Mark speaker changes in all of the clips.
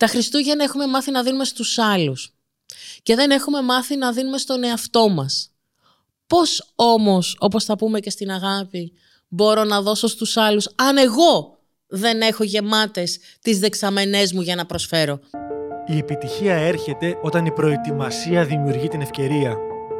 Speaker 1: Τα Χριστούγεννα έχουμε μάθει να δίνουμε στους άλλους και δεν έχουμε μάθει να δίνουμε στον εαυτό μας. Πώς όμως, όπως θα πούμε και στην αγάπη, μπορώ να δώσω στους άλλους αν εγώ δεν έχω γεμάτες τις δεξαμενές μου για να προσφέρω;
Speaker 2: Η επιτυχία έρχεται όταν η προετοιμασία δημιουργεί την ευκαιρία.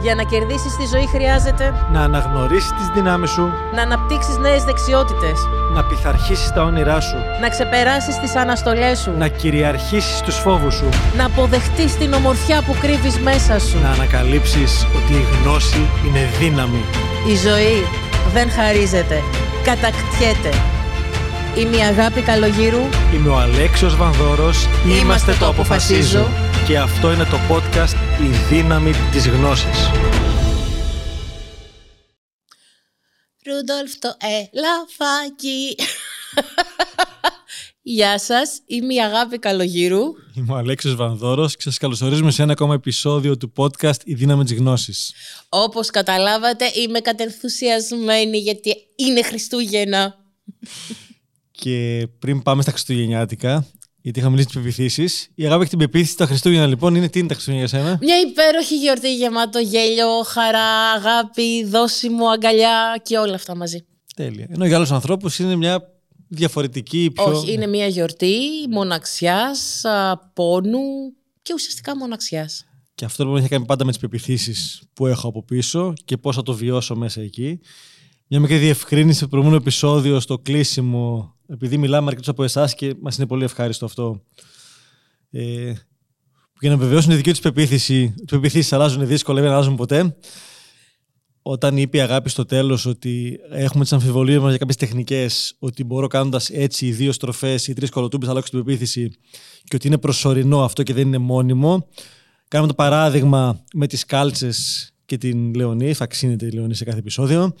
Speaker 1: Για να κερδίσεις τη ζωή χρειάζεται
Speaker 2: Να αναγνωρίσεις τις δυνάμεις σου,
Speaker 1: να αναπτύξεις νέες δεξιότητες,
Speaker 2: να πειθαρχήσεις τα όνειρά σου,
Speaker 1: να ξεπεράσεις τις αναστολές σου,
Speaker 2: να κυριαρχήσεις τους φόβους σου,
Speaker 1: να αποδεχτείς την ομορφιά που κρύβεις μέσα σου.
Speaker 2: να ανακαλύψεις ότι η γνώση είναι δύναμη.
Speaker 1: Η ζωή δεν χαρίζεται, κατακτιέται. Είμαι η Αγάπη Καλογύρου.
Speaker 2: Είμαι ο Αλέξιος Βανδόρος,
Speaker 1: Είμαστε το Αποφασίζω.
Speaker 2: και αυτό είναι το podcast «Η δύναμη της γνώσης».
Speaker 1: Ρούντολφ το ελαφάκι. Γεια σας, είμαι η Αγάπη Καλογύρου.
Speaker 2: Είμαι ο Αλέξιος Βανδόρος και σας καλωσορίζουμε σε ένα ακόμα επεισόδιο του podcast «Η δύναμη της γνώσης».
Speaker 1: Όπως καταλάβατε, είμαι κατενθουσιασμένη γιατί είναι Χριστούγεννα.
Speaker 2: Και πριν πάμε στα Χριστουγεννιάτικα, γιατί είχαμε λύσει τις πεπιθήσεις, η αγάπη έχει την πεποίθηση τα Χριστούγεννα λοιπόν είναι τι είναι τα Χριστούγεννα για σένα;
Speaker 1: Μια υπέροχη γιορτή γεμάτο γέλιο, χαρά, αγάπη, δώσιμο, αγκαλιά και όλα αυτά μαζί.
Speaker 2: Τέλεια. Ενώ για άλλους ανθρώπους είναι μια διαφορετική, πιο.
Speaker 1: Όχι, είναι μια γιορτή μοναξιάς, α, πόνου και ουσιαστικά μοναξιάς.
Speaker 2: Και αυτό λοιπόν έχει κάνει πάντα με τις πεπιθήσεις που έχω από πίσω και πώς θα το βιώσω μέσα εκεί. Μια μικρή διευκρίνηση στο προηγούμενο επεισόδιο, στο κλείσιμο, επειδή μιλάμε αρκετούς από εσάς και μας είναι πολύ ευχάριστο αυτό. Ε, για να βεβαιώσουν τη δική τους πεποίθηση, οι πεπιθήσει αλλάζουν δύσκολα, δεν αλλάζουν ποτέ. Όταν είπε η αγάπη στο τέλος ότι έχουμε τις αμφιβολίες μας για κάποιες τεχνικές, ότι μπορώ κάνοντας έτσι οι δύο στροφές ή τρεις κολοτούμπες αλλάξω την πεποίθηση και ότι είναι προσωρινό αυτό και δεν είναι μόνιμο. Κάνουμε το παράδειγμα με τις κάλτσες και την Λεωνή, θα ξύνεται η Λεωνή σε κάθε επεισόδιο.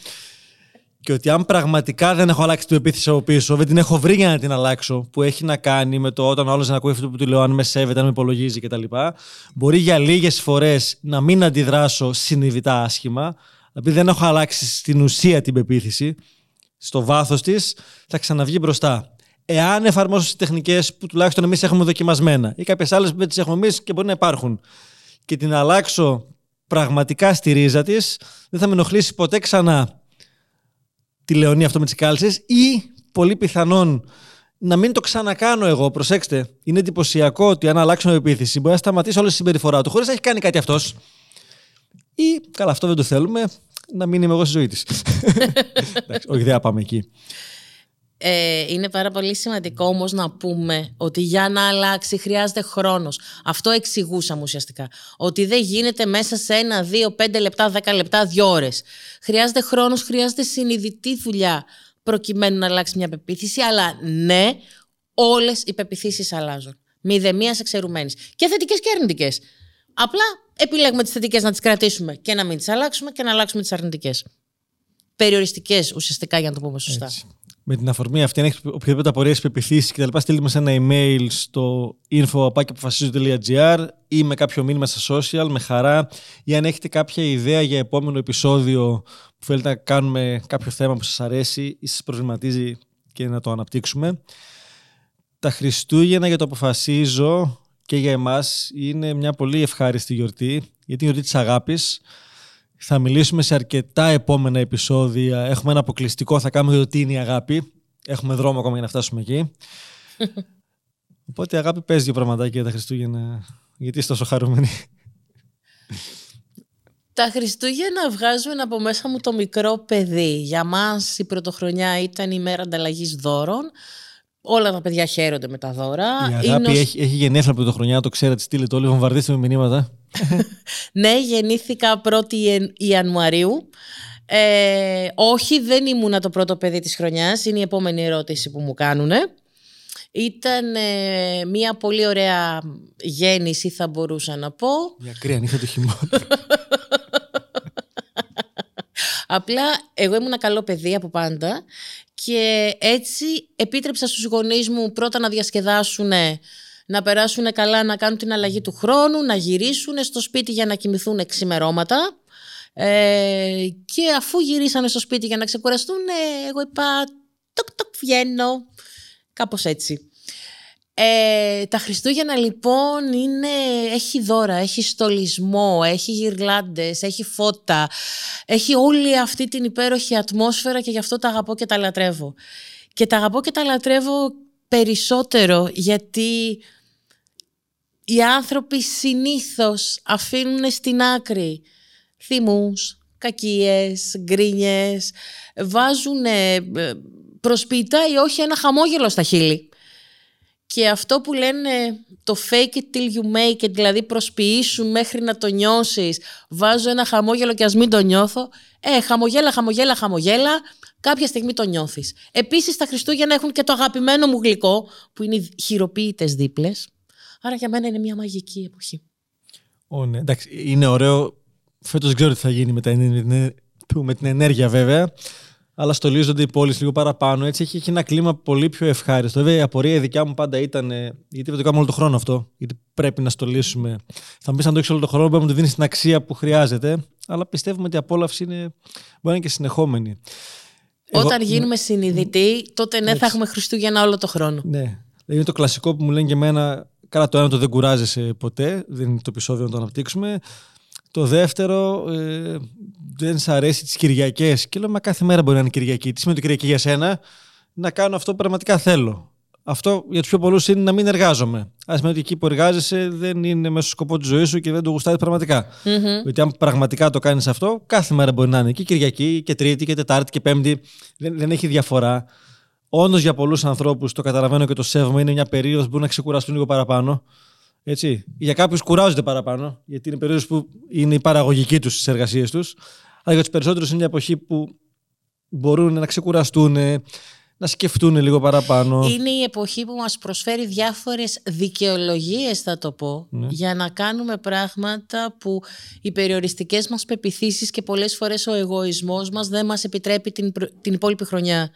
Speaker 2: Και ότι αν πραγματικά δεν έχω αλλάξει την επίθεση από πίσω, δεν την έχω βρει για να την αλλάξω, που έχει να κάνει με το όταν όλο να ακούει αυτό που του λέω, αν με σέβεται, αν με υπολογίζει κτλ. Μπορεί για λίγες φορές να μην αντιδράσω συνειδητά άσχημα, επειδή δεν έχω αλλάξει στην ουσία την πεποίθηση, στο βάθος της, θα ξαναβγεί μπροστά. Εάν εφαρμόσω τι τεχνικές που τουλάχιστον εμείς έχουμε δοκιμασμένα ή κάποιες άλλες που δεν τις έχουμε εμείς και μπορεί να υπάρχουν, και την αλλάξω πραγματικά στη ρίζα της, δεν θα με ενοχλήσει ποτέ ξανά τη Λεωνία αυτό με τις κάλτσες ή πολύ πιθανόν να μην το ξανακάνω εγώ. Προσέξτε, είναι εντυπωσιακό ότι αν αλλάξω επίθεση μπορεί να σταματήσει όλη τη συμπεριφορά του χωρίς να έχει κάνει κάτι αυτός. Ή, καλά, αυτό δεν το θέλουμε, να μην είμαι εγώ στη ζωή της. όχι, δεν θα πάμε εκεί.
Speaker 1: Ε, είναι πάρα πολύ σημαντικό όμως να πούμε ότι για να αλλάξει χρειάζεται χρόνος. Αυτό εξηγούσαμε ουσιαστικά. Ότι δεν γίνεται μέσα σε ένα, δύο, πέντε λεπτά, δέκα λεπτά, δύο ώρες. Χρειάζεται χρόνος, χρειάζεται συνειδητή δουλειά προκειμένου να αλλάξει μια πεποίθηση. Αλλά ναι, όλες οι πεπιθήσεις αλλάζουν. Μηδεμίας εξαιρουμένης. Και θετικές και αρνητικές. Απλά επιλέγουμε τις θετικές να τις κρατήσουμε και να μην τις αλλάξουμε και να αλλάξουμε τις αρνητικές. Περιοριστικές ουσιαστικά για να το πούμε σωστά.
Speaker 2: Έτσι. Με την αφορμή αυτή, αν έχεις οποιαδήποτε απορίες, πεπιθήσεις κτλ., στείλτε μας ένα email στο info.apofasίζω.gr ή με κάποιο μήνυμα στα social, με χαρά. Ή αν έχετε κάποια ιδέα για επόμενο επεισόδιο που θέλετε να κάνουμε κάποιο θέμα που σας αρέσει ή σας προβληματίζει και να το αναπτύξουμε. Τα Χριστούγεννα για το αποφασίζω και για εμάς είναι μια πολύ ευχάριστη γιορτή, γιατί είναι η γιορτή της αγάπης. Θα μιλήσουμε σε αρκετά επόμενα επεισόδια. Έχουμε ένα αποκλειστικό, θα κάνουμε το τι είναι η αγάπη. Έχουμε δρόμο ακόμα για να φτάσουμε εκεί. Οπότε η αγάπη παίζει δύο πραγματάκια για τα Χριστούγεννα. Γιατί είσαι τόσο χαρούμενη;
Speaker 1: Τα Χριστούγεννα βγάζουν από μέσα μου το μικρό παιδί. Για μας η πρωτοχρονιά ήταν η μέρα ανταλλαγής δώρων. Όλα τα παιδιά χαίρονται με τα δώρα.
Speaker 2: Η αγάπη
Speaker 1: Είναι ως-
Speaker 2: έχει, έχει γενέθλια από το χρονιά, το ξέρετε, στείλετε όλοι, βομβαρδίστε με μηνύματα.
Speaker 1: Ναι, γεννήθηκα 1η Ιαν- Ιανουαρίου. Ε, όχι, δεν ήμουνα το πρώτο παιδί της χρονιάς. Είναι η επόμενη ερώτηση που μου κάνουνε. Ήταν ε, μια πολύ ωραία γέννηση θα μπορούσα να πω.
Speaker 2: Μια κρύα νύχτα του χειμώνα.
Speaker 1: Απλά εγώ ήμουν καλό παιδί από πάντα και έτσι επίτρεψα στους γονείς μου πρώτα να διασκεδάσουν, να περάσουν καλά, να κάνουν την αλλαγή του χρόνου, να γυρίσουν στο σπίτι για να κοιμηθούν εξημερώματα. Ε, και αφού γυρίσανε στο σπίτι για να ξεκουραστούν, ε, εγώ είπα τοκ τοκ βγαίνω. Κάπως έτσι. Ε, τα Χριστούγεννα λοιπόν είναι, έχει δώρα, έχει στολισμό, έχει γυρλάντες, έχει φώτα, έχει όλη αυτή την υπέροχη ατμόσφαιρα και γι' αυτό τα αγαπώ και τα λατρεύω. Και τα αγαπώ και τα λατρεύω περισσότερο γιατί οι άνθρωποι συνήθως αφήνουν στην άκρη θυμούς, κακίες, γκρίνιες, βάζουν προσποιητά ή όχι ένα χαμόγελο στα χείλη. Και αυτό που λένε το fake it till you make it, δηλαδή προσποιήσουν μέχρι να το νιώσεις, βάζω ένα χαμόγελο και ας μην το νιώθω, ε, χαμογέλα, χαμογέλα, χαμογέλα, κάποια στιγμή το νιώθεις. Επίσης τα Χριστούγεννα έχουν και το αγαπημένο μου γλυκό, που είναι οι χειροποίητες δίπλες. Άρα για μένα είναι μια μαγική εποχή.
Speaker 2: Ω, ναι. Εντάξει, είναι ωραίο. Φέτος δεν ξέρω τι θα γίνει με, τα, με την ενέργεια βέβαια αλλά στολίζονται οι πόλεις λίγο παραπάνω. Έτσι έχει, έχει ένα κλίμα πολύ πιο ευχάριστο. Βέβαια, η απορία η δικιά μου πάντα ήταν. Γιατί δεν το κάνουμε όλο τον χρόνο αυτό. Γιατί πρέπει να στολίσουμε. Θα μου πει αν το έχεις όλο τον χρόνο, μπορεί να το δίνεις την αξία που χρειάζεται. Αλλά πιστεύουμε ότι η απόλαυση είναι, μπορεί να είναι και συνεχόμενη.
Speaker 1: Όταν Εγώ... γίνουμε συνειδητοί, τότε ναι, θα έχουμε Χριστούγεννα όλο τον χρόνο.
Speaker 2: Ναι. Δηλαδή είναι το κλασικό που μου λένε και εμένα. Καλά, το ένα το δεν κουράζεσαι ποτέ. Δεν είναι το επεισόδιο να το αναπτύξουμε. Το δεύτερο, ε, δεν σ' αρέσει τις Κυριακές. Και λέω, Μα κάθε μέρα μπορεί να είναι Κυριακή. Τι σημαίνει Κυριακή για σένα, να κάνω αυτό που πραγματικά θέλω. Αυτό για τους πιο πολλούς είναι να μην εργάζομαι. Α σημαίνει ότι εκεί που εργάζεσαι δεν είναι μέσα στο σκοπό της ζωής σου και δεν το γουστάρεις πραγματικά. Mm-hmm. Γιατί αν πραγματικά το κάνεις αυτό, κάθε μέρα μπορεί να είναι και Κυριακή και Τρίτη και Τετάρτη και Πέμπτη. Δεν, δεν έχει διαφορά. Όντως για πολλούς ανθρώπους, το καταλαβαίνω και το σέβομαι, είναι μια περίοδος που μπορούν να ξεκουραστούν λίγο παραπάνω. Έτσι. Για κάποιους κουράζονται παραπάνω, γιατί είναι περίοδος που είναι η παραγωγική τους στις εργασίες τους. Αλλά για τους περισσότερους είναι μια εποχή που μπορούν να ξεκουραστούν, να σκεφτούν λίγο παραπάνω.
Speaker 1: Είναι η εποχή που μας προσφέρει διάφορες δικαιολογίες θα το πω ναι. για να κάνουμε πράγματα που οι περιοριστικές μας πεπιθήσεις και πολλές φορές ο εγωισμός μας δεν μας επιτρέπει την, την υπόλοιπη χρονιά.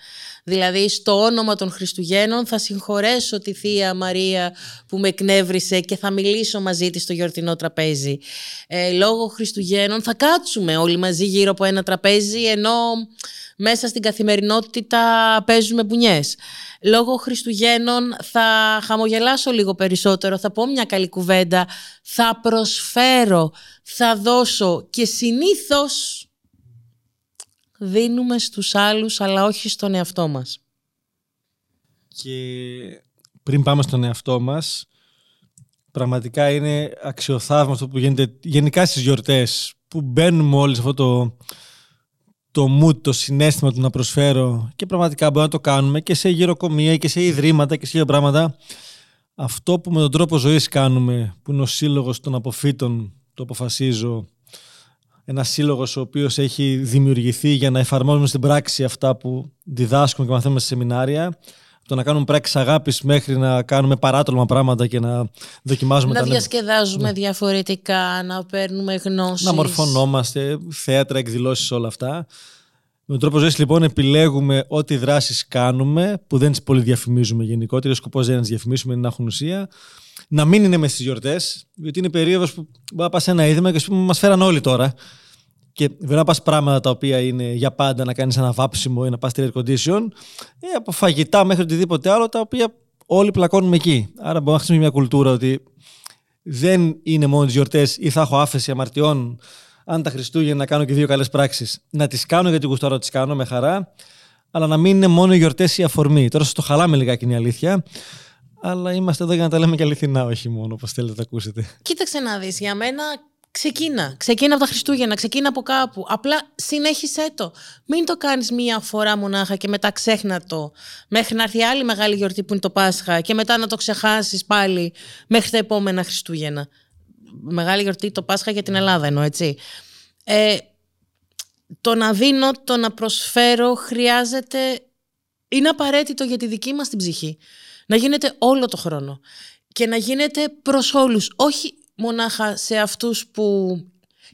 Speaker 1: Δηλαδή στο όνομα των Χριστουγέννων θα συγχωρέσω τη Θεία Μαρία που με εκνεύρισε και θα μιλήσω μαζί της στο γιορτινό τραπέζι. Ε, λόγω Χριστουγέννων θα κάτσουμε όλοι μαζί γύρω από ένα τραπέζι ενώ μέσα στην καθημερινότητα παίζουμε μπουνιές. Λόγω Χριστουγέννων θα χαμογελάσω λίγο περισσότερο, θα πω μια καλή κουβέντα, θα προσφέρω, θα δώσω και συνήθως δίνουμε στους άλλους αλλά όχι στον εαυτό μας.
Speaker 2: Και πριν πάμε στον εαυτό μας, πραγματικά είναι αξιοθαύμαστο που γίνεται γενικά στις γιορτές που μπαίνουμε όλοι σε αυτό το, το mood, το συνέστημα του να προσφέρω και πραγματικά μπορούμε να το κάνουμε και σε γυροκομεία και σε ιδρύματα και σε πράγματα. Αυτό που με τον τρόπο ζωής κάνουμε, που είναι ο σύλλογος των αποφύτων, το αποφασίζω, ένα σύλλογος ο οποίος έχει δημιουργηθεί για να εφαρμόζουμε στην πράξη αυτά που διδάσκουμε και μαθαίνουμε σε σεμινάρια. Το να κάνουμε πράξεις αγάπης μέχρι να κάνουμε παράτολμα πράγματα και να δοκιμάζουμε
Speaker 1: να τα Να διασκεδάζουμε ναι. διαφορετικά, να παίρνουμε γνώση.
Speaker 2: Να μορφωνόμαστε, θέατρα, εκδηλώσεις, όλα αυτά. Με τον τρόπο ζωής, λοιπόν, επιλέγουμε ό,τι δράσεις κάνουμε, που δεν τις πολύ διαφημίζουμε γενικότερα. Ο σκοπός δεν είναι να τις διαφημίσουμε, είναι να έχουν ουσία. Να μην είναι μες στις γιορτές, γιατί είναι περίοδος που μπορεί να πας σε ένα είδημα και σου μας φέραν όλοι τώρα. Και δεν να πας πράγματα τα οποία είναι για πάντα να κάνεις ένα βάψιμο ή να πας στη air condition, ε, από φαγητά μέχρι οτιδήποτε άλλο, τα οποία όλοι πλακώνουμε εκεί. Άρα μπορούμε να χρησιμοποιήσουμε μια κουλτούρα ότι δεν είναι μόνο τις γιορτές ή θα έχω άφεση αμαρτιών αν τα Χριστούγεννα να κάνω και δύο καλές πράξεις. Να τις κάνω γιατί γουστάρω τις κάνω με χαρά, αλλά να μην είναι μόνο οι γιορτές η αφορμή. Τώρα σας το χαλάμε λιγάκι είναι η αλήθεια. Αλλά είμαστε εδώ για να τα λέμε και αληθινά, όχι μόνο όπως θέλετε να τα ακούσετε.
Speaker 1: Κοίταξε να δεις. Για μένα Ξεκίνα. Ξεκίνα από τα Χριστούγεννα, ξεκίνα από κάπου. Απλά συνέχισέ το. Μην το κάνεις μία φορά μονάχα και μετά ξέχνα το. Μέχρι να έρθει άλλη μεγάλη γιορτή που είναι το Πάσχα και μετά να το ξεχάσεις πάλι μέχρι τα επόμενα Χριστούγεννα μεγάλη γιορτή το Πάσχα για την Ελλάδα εννοώ, έτσι. Ε, το να δίνω, το να προσφέρω χρειάζεται, είναι απαραίτητο για τη δική μας την ψυχή. Να γίνεται όλο το χρόνο και να γίνεται προς όλους, όχι μονάχα σε αυτούς που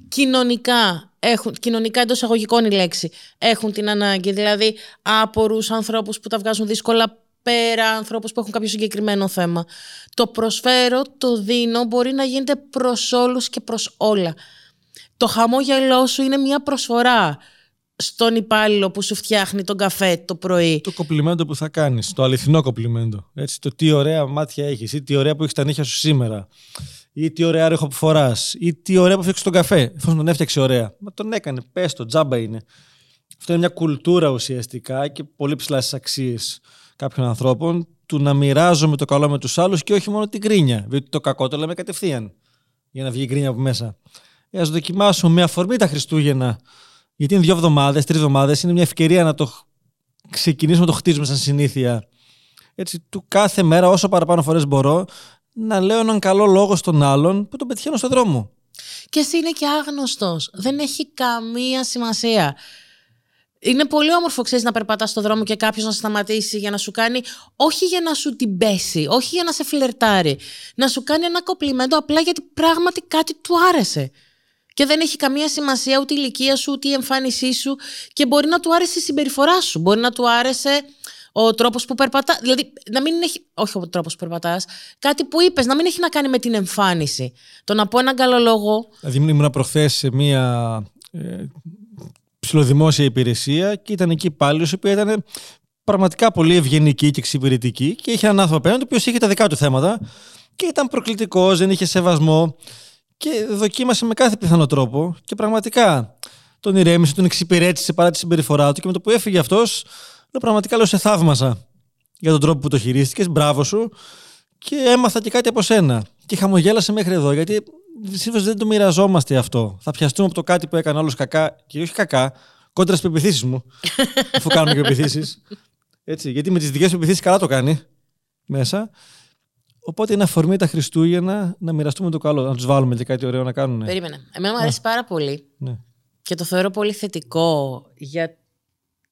Speaker 1: κοινωνικά έχουν, κοινωνικά εντός αγωγικών η λέξη, έχουν την ανάγκη. Δηλαδή, άπορους ανθρώπους που τα βγάζουν δύσκολα πέρα ανθρώπους που έχουν κάποιο συγκεκριμένο θέμα. Το προσφέρω, το δίνω, μπορεί να γίνεται προς όλους και προς όλα. Το χαμόγελό σου είναι μια προσφορά στον υπάλληλο που σου φτιάχνει τον καφέ το πρωί.
Speaker 2: Το κοπλιμέντο που θα κάνεις, το αληθινό κοπλιμέντο. Έτσι, το τι ωραία μάτια έχεις ή τι ωραία που έχεις τα νύχια σου σήμερα ή τι ωραία ρέχο που φοράς, ή τι ωραία που φτιάξεις τον καφέ. Εφόσον τον έφτιαξε ωραία. Μα τον έκανε. Πες το, τζάμπα είναι. Αυτό είναι μια κουλτούρα ουσιαστικά και πολύ ψηλά στις αξίες κάποιων ανθρώπων του να μοιράζομαι το καλό με τους άλλους και όχι μόνο την κρίνια. Διότι το κακό το λέμε κατευθείαν για να βγει η κρίνια από μέσα. Ε, Α δοκιμάσουμε με αφορμή τα Χριστούγεννα. Γιατί είναι δύο εβδομάδες, τρεις εβδομάδες, είναι μια ευκαιρία να το ξεκινήσουμε να το χτίζουμε σαν συνήθεια. Έτσι, του κάθε μέρα, όσο παραπάνω φορές μπορώ, να λέω έναν καλό λόγο στον άλλον που τον πετυχαίνω στον δρόμο.
Speaker 1: Και εσύ είναι και άγνωστος. Δεν έχει καμία σημασία. Είναι πολύ όμορφο, ξέρεις, να περπατάς στον δρόμο και κάποιος να σταματήσει για να σου κάνει, όχι για να σου την πέσει, όχι για να σε φλερτάρει, να σου κάνει ένα κοπλιμέντο απλά γιατί πράγματι κάτι του άρεσε. Και δεν έχει καμία σημασία ούτε η ηλικία σου, ούτε η εμφάνισή σου και μπορεί να του άρεσε η συμπεριφορά σου. Μπορεί να του άρεσε ο τρόπος που περπατά. Δηλαδή, να μην έχει. Όχι ο τρόπος που περπατάς. Κάτι που είπες, να μην έχει να κάνει με την εμφάνιση. Το να πω έναν καλό λόγο.
Speaker 2: Δηλαδή, ήμουν προχθές σε μία ε, ψηλοδημόσια υπηρεσία και ήταν εκεί πάλι, η οποία ήταν πραγματικά πολύ ευγενική και εξυπηρετική και είχε έναν άνθρωπο απέναντι, ο οποίος είχε τα δικά του θέματα και ήταν προκλητικός, δεν είχε σεβασμό και δοκίμασε με κάθε πιθανό τρόπο και πραγματικά τον ηρέμησε, τον εξυπηρέτησε παρά τη συμπεριφορά του και με το που έφυγε αυτός, Λέω πραγματικά λέω σε θαύμασα για τον τρόπο που το χειρίστηκες. Μπράβο σου. Και έμαθα και κάτι από σένα. Και χαμογέλασε μέχρι εδώ, γιατί συνήθω δεν το μοιραζόμαστε αυτό. Θα πιαστούμε από το κάτι που έκανε άλλος κακά, και όχι κακά, κόντρα στι πεπιθήσεις μου. αφού κάνουμε και πεπιθήσεις. Έτσι, γιατί με τις δικές πεπιθήσεις καλά το κάνει μέσα. Οπότε είναι αφορμή τα Χριστούγεννα να μοιραστούμε το καλό, να τους βάλουμε και κάτι ωραίο να κάνουν.
Speaker 1: Περίμενε. Εμένα μου αρέσει πάρα πολύ.
Speaker 2: Ναι.
Speaker 1: Και το θεωρώ πολύ θετικό για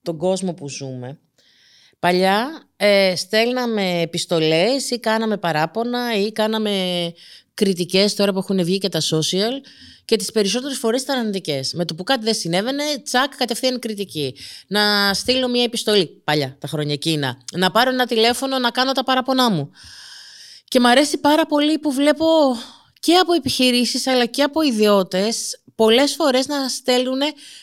Speaker 1: τον κόσμο που ζούμε. Παλιά ε, στέλναμε επιστολές ή κάναμε παράπονα ή κάναμε κριτικές τώρα που έχουν βγει και τα social και τις περισσότερες φορές ήταν αρνητικές. Με το που κάτι δεν συνέβαινε, τσακ, κατευθείαν κριτική. Να στείλω μια επιστολή, παλιά, τα χρόνια εκείνα. Να πάρω ένα τηλέφωνο να κάνω τα παραπονά μου. Και μου αρέσει πάρα πολύ που βλέπω και από επιχειρήσεις αλλά και από ιδιώτες πολλές φορές να στέλνουν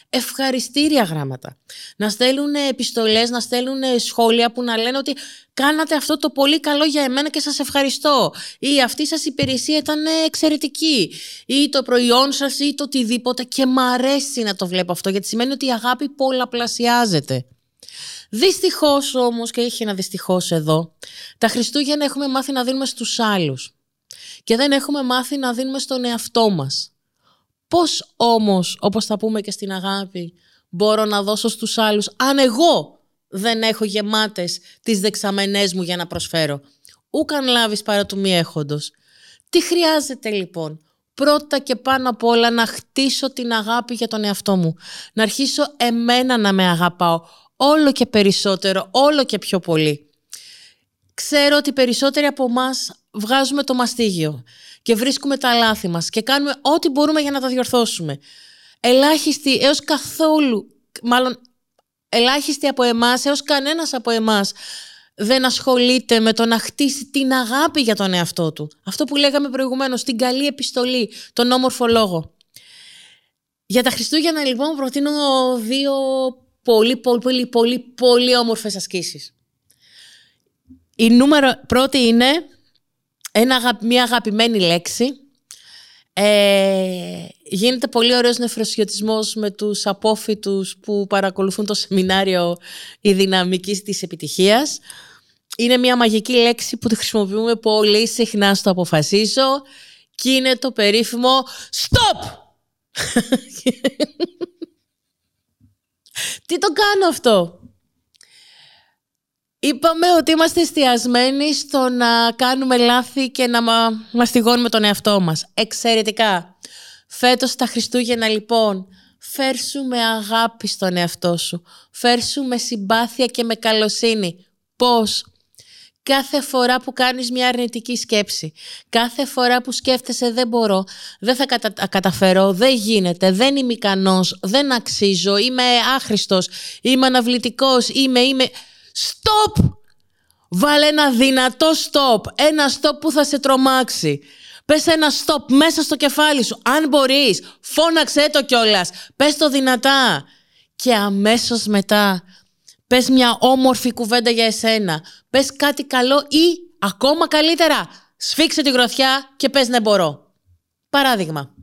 Speaker 1: ευχαριστήρια γράμματα. Να στέλνουν επιστολές, να στέλνουν σχόλια που να λένε ότι κάνατε αυτό το πολύ καλό για εμένα και σας ευχαριστώ. Ή αυτή σας υπηρεσία ήταν εξαιρετική. Ή το προϊόν σας ή το οτιδήποτε. Και μ' αρέσει να το βλέπω αυτό γιατί σημαίνει ότι η αγάπη πολλαπλασιάζεται. Δυστυχώς όμως, και έχει ένα δυστυχώς εδώ, τα Χριστούγεννα έχουμε μάθει να δίνουμε στους άλλους. Και δεν έχουμε μάθει να δίνουμε στον εαυτό μας. Πώς όμως, όπως θα πούμε και στην αγάπη, μπορώ να δώσω στους άλλους, αν εγώ δεν έχω γεμάτες τις δεξαμενές μου για να προσφέρω; Ούκαν λάβεις παρά του μη έχοντος. Τι χρειάζεται λοιπόν. Πρώτα και πάνω απ' όλα να χτίσω την αγάπη για τον εαυτό μου; Να αρχίσω εμένα να με αγαπάω. Όλο και περισσότερο, όλο και πιο πολύ. Ξέρω ότι περισσότεροι από εμάς βγάζουμε το μαστίγιο και βρίσκουμε τα λάθη μας και κάνουμε ό,τι μπορούμε για να τα διορθώσουμε. Ελάχιστοι έως καθόλου, μάλλον ελάχιστοι από εμάς έως κανένας από εμάς δεν ασχολείται με το να χτίσει την αγάπη για τον εαυτό του. Αυτό που λέγαμε προηγουμένως, την καλή επιστολή, τον όμορφο λόγο. Για τα Χριστούγεννα λοιπόν προτείνω δύο πολύ πολύ πολύ πολύ, πολύ όμορφες ασκήσεις. Η νούμερο πρώτη είναι ένα, μια αγαπημένη λέξη. Ε, γίνεται πολύ ωραίος νεφροσιωτισμός με τους απόφοιτους που παρακολουθούν το σεμινάριο «Η δυναμική της επιτυχίας». Είναι μια μαγική λέξη που τη χρησιμοποιούμε πολύ συχνά στο αποφασίζω και είναι το περίφημο «Stop!» Τι το κάνω αυτό; Είπαμε ότι είμαστε εστιασμένοι στο να κάνουμε λάθη και να μα... μαστιγώνουμε τον εαυτό μας. Εξαιρετικά. Φέτος τα Χριστούγεννα λοιπόν, φέρσου με αγάπη στον εαυτό σου. Φέρσου με συμπάθεια και με καλοσύνη. Πώς; Κάθε φορά που κάνεις μια αρνητική σκέψη, κάθε φορά που σκέφτεσαι δεν μπορώ, δεν θα κατα... καταφέρω, δεν γίνεται, δεν είμαι ικανός, δεν αξίζω, είμαι άχρηστος, είμαι αναβλητικός, είμαι, είμαι... Stop! Βάλε ένα δυνατό stop. Ένα stop που θα σε τρομάξει. Πες ένα stop μέσα στο κεφάλι σου. Αν μπορείς, φώναξε το κιόλας. Πες το δυνατά. Και αμέσως μετά, πες μια όμορφη κουβέντα για εσένα. Πες κάτι καλό ή ακόμα καλύτερα, σφίξε τη γροθιά και πες ναι μπορώ. Παράδειγμα.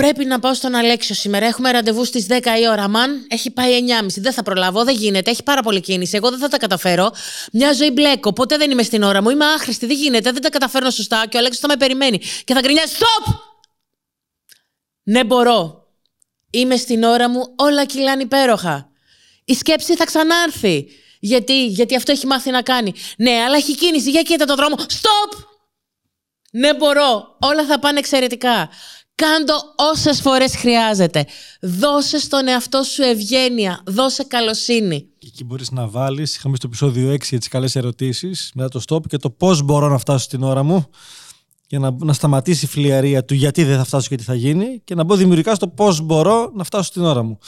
Speaker 1: Πρέπει να πάω στον Αλέξιο σήμερα. Έχουμε ραντεβού στις 10 η ώρα. Μαν, έχει πάει 9.30. Δεν θα προλάβω, δεν γίνεται. Έχει πάρα πολύ κίνηση. Εγώ δεν θα τα καταφέρω. Μια ζωή μπλέκω. Ποτέ δεν είμαι στην ώρα μου. Είμαι άχρηστη. Δεν γίνεται. Δεν τα καταφέρνω σωστά. Και ο Αλέξιος θα με περιμένει. Και θα γκρινιάσει. Στοπ! Ναι, μπορώ. Είμαι στην ώρα μου. Όλα κυλάνε υπέροχα. Η σκέψη θα ξανάρθει. Γιατί, γιατί αυτό έχει μάθει να κάνει. Ναι, αλλά έχει κίνηση. Για κοίτα το δρόμο. Στοπ! Ναι, μπορώ. Όλα θα πάνε εξαιρετικά. Κάντο όσες φορές χρειάζεται. Δώσε στον εαυτό σου ευγένεια. Δώσε καλοσύνη.
Speaker 2: Και εκεί μπορείς να βάλεις, είχαμε στο επεισόδιο 6 για τις καλές ερωτήσεις, μετά το stop και το πώς μπορώ να φτάσω στην ώρα μου για να, να σταματήσει η φλιαρία του γιατί δεν θα φτάσω και τι θα γίνει και να μπω δημιουργικά στο πώς μπορώ να φτάσω στην ώρα μου.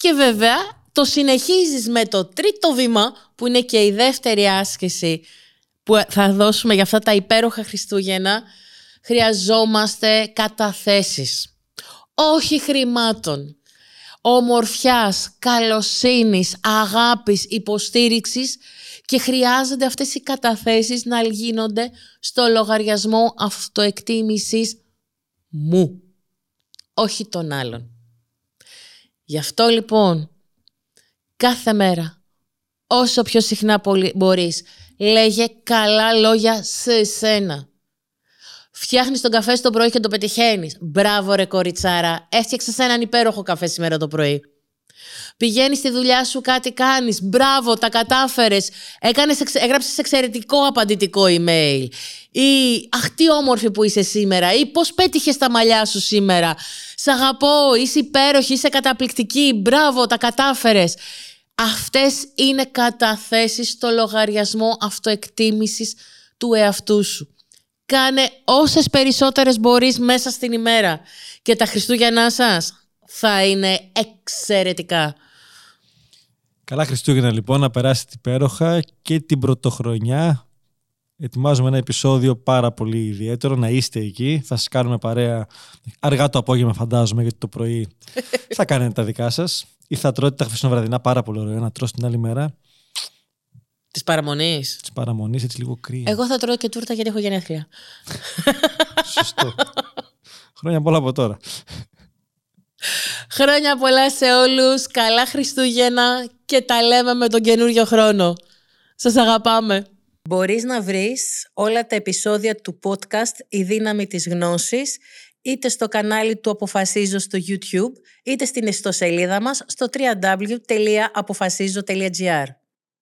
Speaker 1: Και βέβαια το συνεχίζεις με το τρίτο βήμα που είναι και η δεύτερη άσκηση που θα δώσουμε για αυτά τα υπέροχα Χριστούγεννα χρειαζόμαστε καταθέσεις. Όχι χρημάτων. Ομορφιάς, καλοσύνης, αγάπης, υποστήριξης και χρειάζονται αυτές οι καταθέσεις να γίνονται στο λογαριασμό αυτοεκτίμησης μου, όχι των άλλων. Γι' αυτό λοιπόν, κάθε μέρα, όσο πιο συχνά μπορείς, λέγε καλά λόγια σε εσένα. Φτιάχνεις τον καφέ στο πρωί και το πετυχαίνεις. Μπράβο, ρε κοριτσάρα. Έφτιαξες έναν υπέροχο καφέ σήμερα το πρωί. Πηγαίνεις στη δουλειά σου, κάτι κάνεις. Μπράβο, τα κατάφερες. Έγραψες εξαιρετικό απαντητικό email. Ή Αχ, τι όμορφη που είσαι σήμερα. Ή Πώς πέτυχες τα μαλλιά σου σήμερα. Σ' αγαπώ, είσαι υπέροχη, είσαι καταπληκτική. Μπράβο, τα κατάφερες. Αυτές είναι καταθέσεις στο λογαριασμό αυτοεκτίμησης του εαυτού σου. Κάνε όσες περισσότερες μπορείς μέσα στην ημέρα. Και τα Χριστούγεννά σας θα είναι εξαιρετικά.
Speaker 2: Καλά Χριστούγεννα λοιπόν, να περάσετε υπέροχα και την πρωτοχρονιά. Ετοιμάζουμε ένα επεισόδιο πάρα πολύ ιδιαίτερο, να είστε εκεί. Θα σας κάνουμε παρέα αργά το απόγευμα φαντάζομαι, γιατί το πρωί θα κάνετε τα δικά σας. Ή θα τρώτε τα βραδινά πάρα πολύ ωραία, να τρως την άλλη μέρα.
Speaker 1: Τη παραμονή.
Speaker 2: Τη παραμονή, έτσι λίγο κρύα.
Speaker 1: Εγώ θα τρώω και τούρτα γιατί έχω γενέθλια.
Speaker 2: Σωστό. Χρόνια πολλά από τώρα.
Speaker 1: Χρόνια πολλά σε όλους, καλά Χριστούγεννα και τα λέμε με τον καινούριο χρόνο. Σας αγαπάμε. Μπορείς να βρεις όλα τα επεισόδια του podcast «Η δύναμη της γνώσης» είτε στο κανάλι του Αποφασίζω στο YouTube, είτε στην ιστοσελίδα μας στο www.apofasizo.gr.